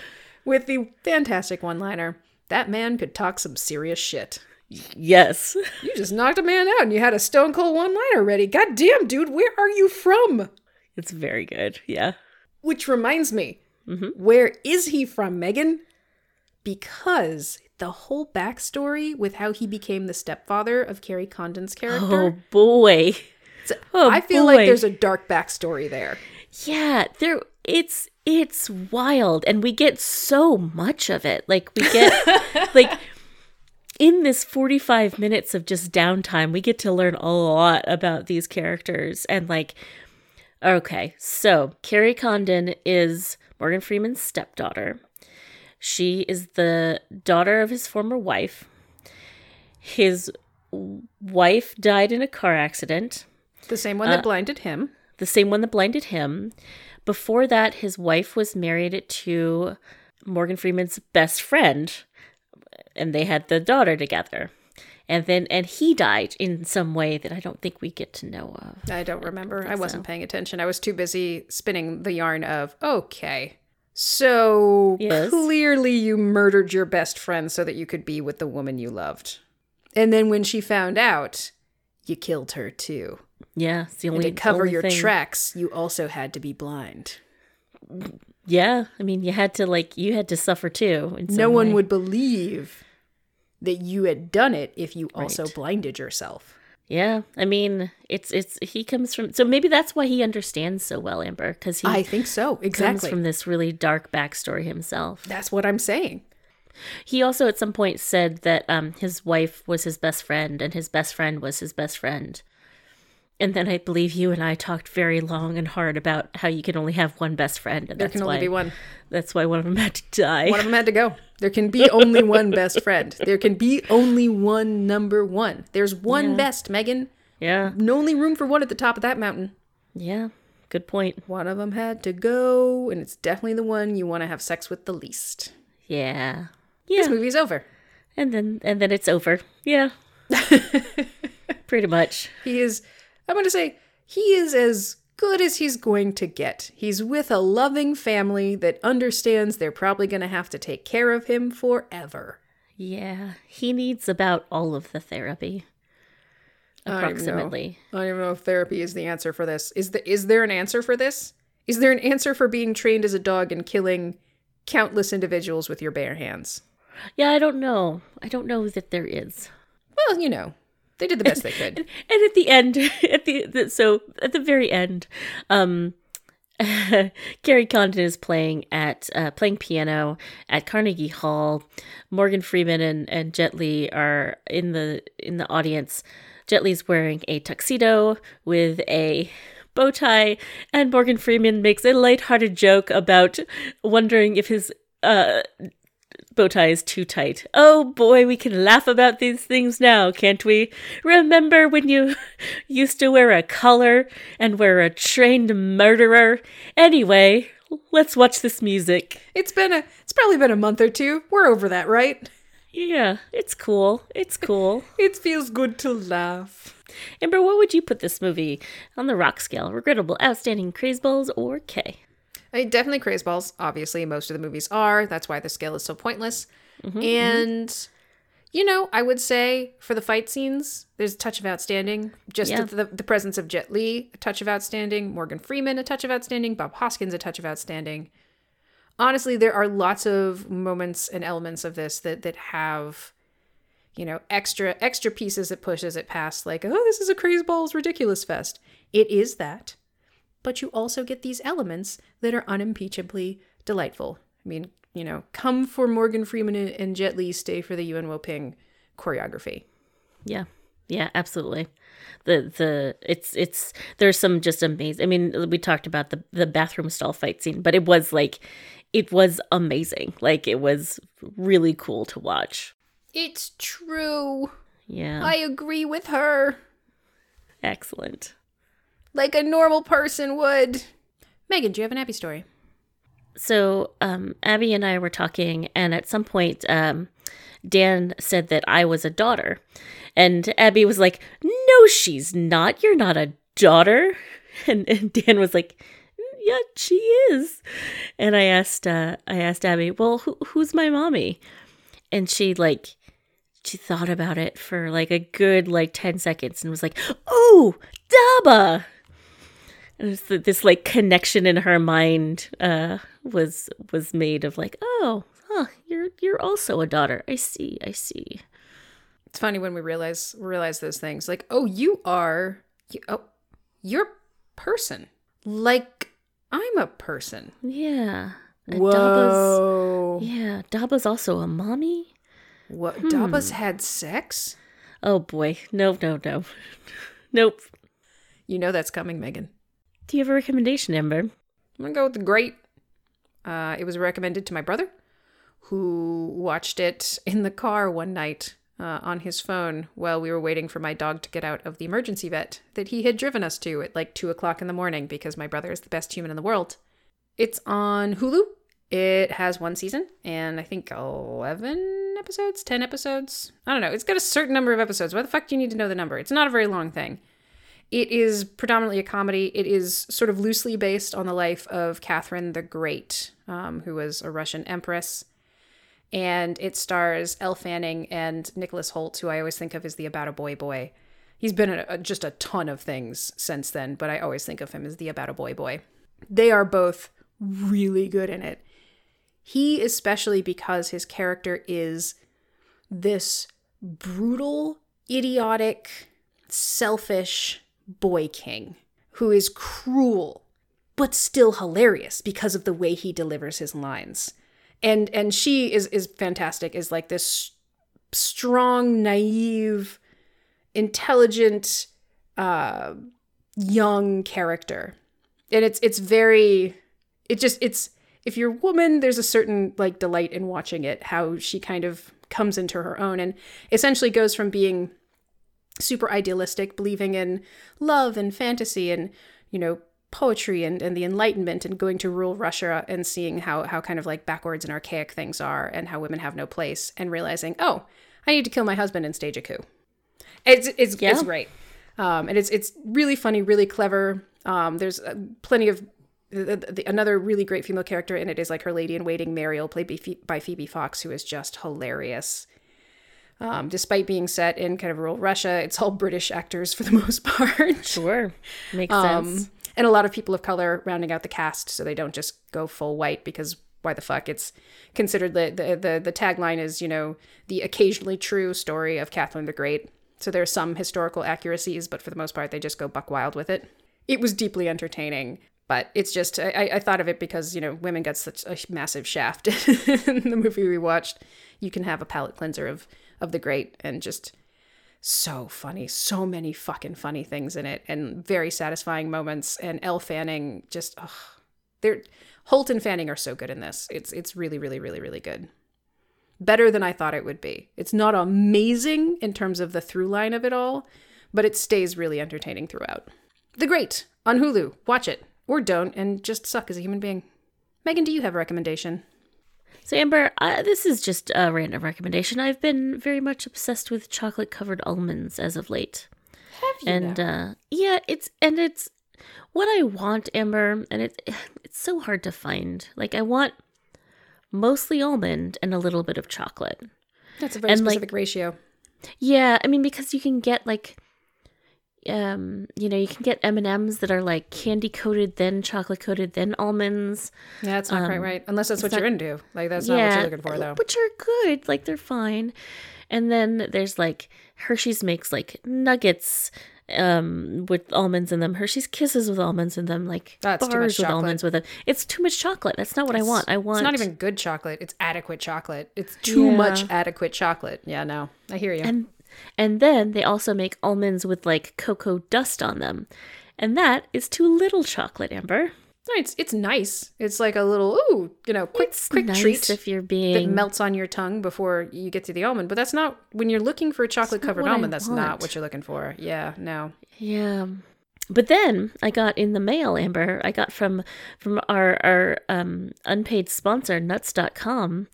With the fantastic one liner that man could talk some serious shit. Yes. You just knocked a man out and you had a stone cold one liner ready. God damn, dude, where are you from? It's very good. Yeah. Which reminds me, Mm-hmm. where is he from, Megan? Because the whole backstory with how he became the stepfather of Kerry Condon's character. Oh boy. Oh, I feel like there's a dark backstory there. Yeah, there it's it's wild and we get so much of it. Like we get like in this 45 minutes of just downtime, we get to learn a lot about these characters and like okay, so Kerry Condon is Morgan Freeman's stepdaughter. She is the daughter of his former wife. His wife died in a car accident The same one Uh, that blinded him. the same one that blinded him. Before that, his wife was married to Morgan Freeman's best friend, and they had the daughter together. And then, and he died in some way that I don't think we get to know of. I don't remember. I, wasn't paying attention. I was too busy spinning the yarn of, okay, so Yes. clearly you murdered your best friend so that you could be with the woman you loved. And then when she found out, you killed her too. Yeah, it's the And only to cover your thing. tracks, you also had to be blind. Yeah, I mean, you had to like you had to suffer too. No one way. would believe that you had done it if you also Right. blinded yourself. Yeah, I mean, it's it's he comes from so maybe that's why he understands so well, Amber, because he I think so. comes Exactly. from this really dark backstory himself. That's what I'm saying. He also at some point said that um, his wife was his best friend and his best friend was his best friend. And then I believe you and I talked very long and hard about how you can only have one best friend. And There that's can only why, be one. That's why one of them had to die. One of them had to go. There can be only one best friend. There can be only one number one. There's one best, Megan. yeah, No only room for one at the top of that mountain. yeah. Good point. One of them had to go, and it's definitely the one you want to have sex with the least. Yeah, Yeah. This movie's over. And then and then it's over. Yeah, pretty much. He is, I'm going to say, he is as good as he's going to get. He's with a loving family that understands they're probably going to have to take care of him forever. Yeah, he needs about all of the therapy. I don't. Approximately. I don't even know if therapy is the answer for this. Is the is there an answer for this? Is there an answer for being trained as a dog and killing countless individuals with your bare hands? Yeah, I don't know. I don't know that there is. Well, you know, they did the best they could. and at the end at the, the so at the very end um Kerry Condon is playing at uh, playing piano at Carnegie Hall. Morgan Freeman and, and Jet Li are in the in the audience. Jet Li's wearing a tuxedo with a bow tie, and Morgan Freeman makes a lighthearted joke about wondering if his uh bow tie is too tight. Oh boy, we can laugh about these things now, can't we? Remember when you used to wear a collar and were a trained murderer? Anyway, let's watch this music. It's been a it's probably been a month or two. We're over that, right? Yeah, it's cool. It's cool. It feels good to laugh. Amber, what would you put this movie on the rock scale? Regrettable, outstanding, craze balls, or K? I mean, definitely craze balls. Obviously, most of the movies are. That's why the scale is so pointless. Mm-hmm, and you know, I would say for the fight scenes, there's a touch of outstanding. Just Yeah. the, the presence of Jet Li, a touch of outstanding. Morgan Freeman, a touch of outstanding. Bob Hoskins, a touch of outstanding. Honestly, there are lots of moments and elements of this that that have, you know, extra extra pieces that pushes it past. Like, oh, this is a craze balls ridiculous fest. It is that, but you also get these elements that are unimpeachably delightful. I mean, you know, come for Morgan Freeman and- Jet Li, stay for the Yuen Woo-ping choreography. Yeah. Yeah, absolutely. The the it's it's there's some just amazing. I mean, we talked about the the bathroom stall fight scene, but it was like it was amazing. Like it was really cool to watch. It's true. Yeah. I agree with her. excellent. Like a normal person would. Megan, do you have an Abby story? So, um Abby and I were talking and at some point um Dan said that I was a daughter. And Abby was like, "No, she's not. You're not a daughter." And, and Dan was like, "Yeah, she is." And I asked uh I asked Abby, "Well, who, who's my mommy?" And she like she thought about it for like a good like 10 seconds and was like, "Oh, Daba." And it's th- this like connection in her mind uh was was made of like, "Oh, huh, you're you're also a daughter. I see. I see." It's funny when we realize realize those things. Like, oh, you are you, oh, you're person. Like I'm a person. Yeah. And Daba's Whoa. Yeah, Daba's also a mommy? What? Dabba's had sex? Oh boy. No, no, no. nope. You know that's coming, Megan. Do you have a recommendation, Amber? I'm gonna go with the great. Uh, it was recommended to my brother, who watched it in the car one night uh, on his phone while we were waiting for my dog to get out of the emergency vet that he had driven us to at like two o'clock in the morning because my brother is the best human in the world. It's on Hulu. It has one season and I think 11 episodes, 10 episodes. I don't know. It's got a certain number of episodes. Why the fuck do you need to know the number? It's not a very long thing. It is predominantly a comedy. It is sort of loosely based on the life of Catherine the Great, um, who was a Russian empress. And it stars Elle Fanning and Nicholas Hoult, who I always think of as the About a Boy boy. He's been a, just a ton of things since then, but I always think of him as the About a Boy boy. They are both really good in it. He, especially because his character is this brutal, idiotic, selfish boy king who is cruel but still hilarious because of the way he delivers his lines. And and she is is fantastic is like this strong, naive, intelligent uh young character. And it's it's very it just it's if you're a woman there's a certain like delight in watching it how she kind of comes into her own and essentially goes from being super idealistic, believing in love and fantasy and, you know, poetry and, and the Enlightenment and going to rural Russia and seeing how, how kind of like backwards and archaic things are and how women have no place and realizing, oh, I need to kill my husband and stage a coup. It's, it's, it's great. Um, and it's, it's really funny, really clever. Um, there's uh, plenty of the, the, another really great female character in it is like her lady in waiting, Marial, played by Phoebe Fox, who is just hilarious. Um, despite being set in kind of rural Russia, it's all British actors for the most part. Sure. Makes Um, sense. and a lot of people of color rounding out the cast, so they don't just go full white because why the fuck? It's considered the the the, the tagline is you know the occasionally true story of Catherine the Great. So there are some historical accuracies, but for the most part, they just go buck wild with it. It was deeply entertaining, but it's just I, I thought of it because you know women got such a massive shaft in the movie we watched. You can have a palate cleanser of of the great and just so funny. So many fucking funny things in it and very satisfying moments. And Elle Fanning just, ugh, they're Hoult and Fanning are so good in this. It's it's really really really really good. better than I thought it would be. It's not amazing in terms of the through line of it all, but it stays really entertaining throughout. The Great on Hulu. Watch it or don't and just suck as a human being. Megan, do you have a recommendation? So, Amber, uh, this is just a random recommendation. I've been very much obsessed with chocolate covered almonds as of late. Have you and uh, yeah, it's and it's what I want, Amber, and it's it's so hard to find. Like I want mostly almond and a little bit of chocolate. That's a very and, like- specific ratio. Yeah, I mean because you can get like um you know you can get m&ms that are like candy coated then chocolate coated then almonds Yeah, that's not quite right. Unless that's what not- you're into. Like that's not what you're looking for though. which are good like they're fine and then there's like hershey's makes like nuggets um with almonds in them hershey's kisses with almonds in them like That's too much bars with almonds with it it's too much chocolate that's not what i want i want It's not even good chocolate. It's adequate chocolate. It's too Yeah. much adequate chocolate. Yeah, no. I hear you. and and then they also make almonds with like cocoa dust on them and that is too little chocolate amber No, it's it's nice. It's like a little ooh, you know, quick it's quick nice treat if you're being that melts on your tongue before you get to the almond. But that's not when you're looking for a chocolate covered what I almond. That's not what you're looking for. Yeah, no. Yeah. But then I got in the mail, Amber, I got from from our our um unpaid sponsor, nuts.com,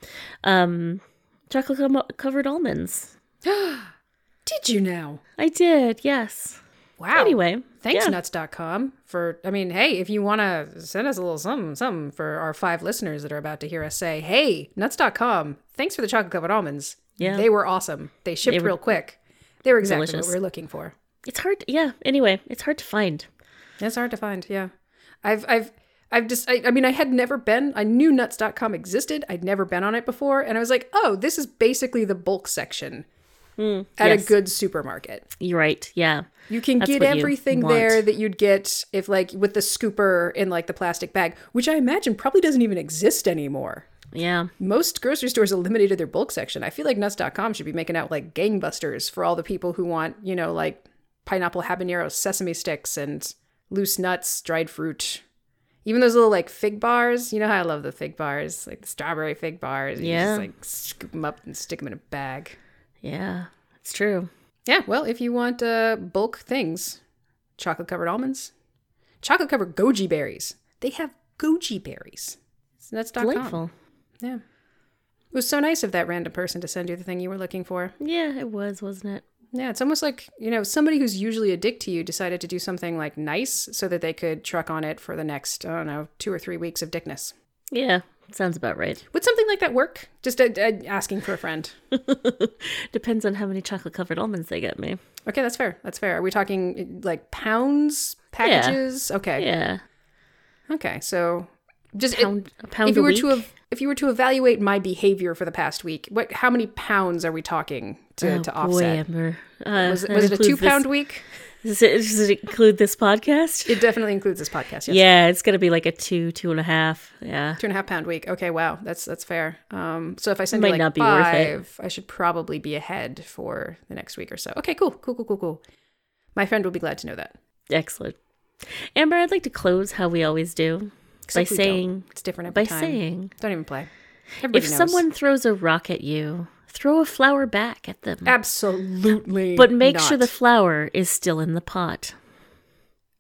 um chocolate covered almonds. Did you now? I did, yes. Wow. Anyway, Thanks, yeah. nuts.com, for, I mean, hey, if you want to send us a little something, something for our five listeners that are about to hear us say, hey, nuts.com, thanks for the chocolate covered almonds. Yeah. They were awesome. They shipped They were real quick. They were exactly delicious. what we were looking for. It's hard yeah, anyway, it's hard to find. It's hard to find. Yeah. I've, I've, I've just, I, I mean, I had never been, I knew nuts.com existed. I'd never been on it before. And I was like, oh, this is basically the bulk section at Mm, yes. a good supermarket. You're right. Yeah. You can That's get everything there that you'd get if, like, with the scooper in, like, the plastic bag, which I imagine probably doesn't even exist anymore. Yeah. Most grocery stores eliminated their bulk section. I feel like nuts.com should be making out like gangbusters for all the people who want, you know, like pineapple habanero sesame sticks and loose nuts, dried fruit. Even those little like fig bars. You know how I love the fig bars, like the strawberry fig bars. You Yeah. just like scoop them up and stick them in a bag. Yeah. It's true. Yeah, well, if you want uh, bulk things, chocolate covered almonds, chocolate covered goji berries. They have goji berries. So that's. Delightful. Yeah. It was so nice of that random person to send you the thing you were looking for. Yeah, it was, wasn't it? Yeah, it's almost like, you know, somebody who's usually a dick to you decided to do something like nice so that they could truck on it for the next, I don't know, two or three weeks of dickness. Yeah, sounds about right. Would something like that work? Just uh, uh, asking for a friend. Depends on how many chocolate covered almonds they get me. Okay, that's fair. That's fair. Are we talking uh, like pounds, packages? Okay. Yeah. Okay. So just Pound a pound if you a were week. to ev- if you were to evaluate my behavior for the past week, what how many pounds are we talking to, Oh, to boy, offset? Amber. Uh, Was, it- was it a two pound this- week? Does it, does it include this podcast? It definitely includes this podcast. Yes. Yeah, it's gonna be like a two, two and a half. Yeah. Two and a half pound week. Okay, wow, that's that's fair. Um, so if I send Might you like not be worth it. five, I should probably be ahead for the next week or so. Okay, cool, cool, cool, cool, cool. My friend will be glad to know that. Excellent. Amber, I'd like to close how we always do Except by we don't. saying It's different every by time. saying Don't even play. Everybody if knows. someone throws a rock at you, throw a flower back at them. absolutely, but make sure the flower is still in the pot.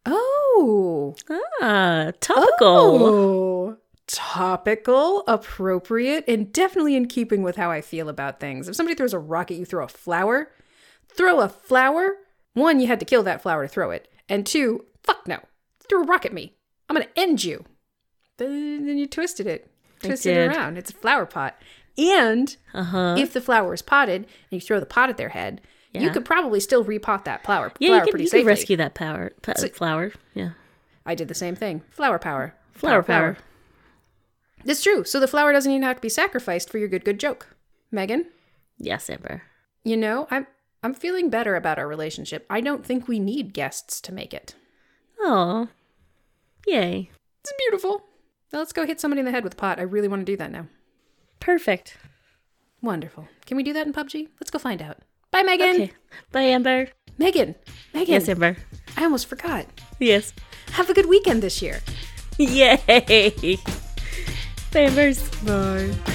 oh Ah, topical. Oh, topical, appropriate, and definitely in keeping with how I feel about things. If somebody throws a rock at you, throw a flower. Throw a flower. One, you had to kill that flower to throw it, and two, fuck no, threw a rock at me. I'm gonna end you. Then you twisted it, twisted it around. It's a flower pot, and Uh huh. if the flower is potted and you throw the pot at their head, you could probably still repot that flower, Yeah, flower you can, pretty you safely. rescue that power pa- flower. Yeah, I did the same thing. Flower power. flower power. It's true. So the flower doesn't even have to be sacrificed for your good good joke. Megan, Yes, Amber. you know, I'm I'm feeling better about our relationship. I don't think we need guests to make it. Oh, yay! It's beautiful. Now let's go hit somebody in the head with a pot. I really want to do that now. Perfect. Wonderful. Can we do that in PUBG? Let's go find out. Bye, Megan. Okay. Bye, Amber. Megan. Megan. Yes, Amber. I almost forgot. Yes. Have a good weekend this year. Yay! Bye, Ambers. Bye.